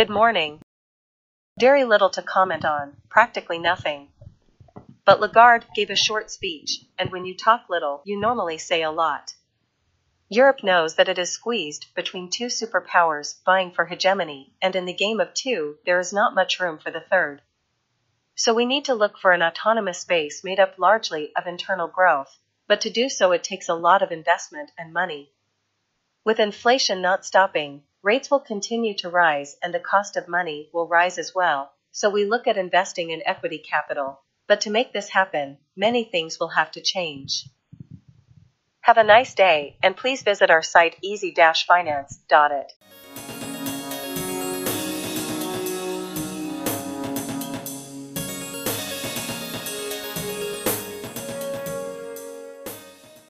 Good morning. Very little to comment on, practically nothing. But Lagarde gave a short speech, and when you talk little, you normally say a lot. Europe knows that it is squeezed between two superpowers vying for hegemony, and in the game of two, there is not much room for the third. So we need to look for an autonomous base made up largely of internal growth, but to do so it takes a lot of investment and money. With inflation not stopping, rates will continue to rise and the cost of money will rise as well, so we look at investing in equity capital. But to make this happen, many things will have to change. Have a nice day, and please visit our site easy-finance.it.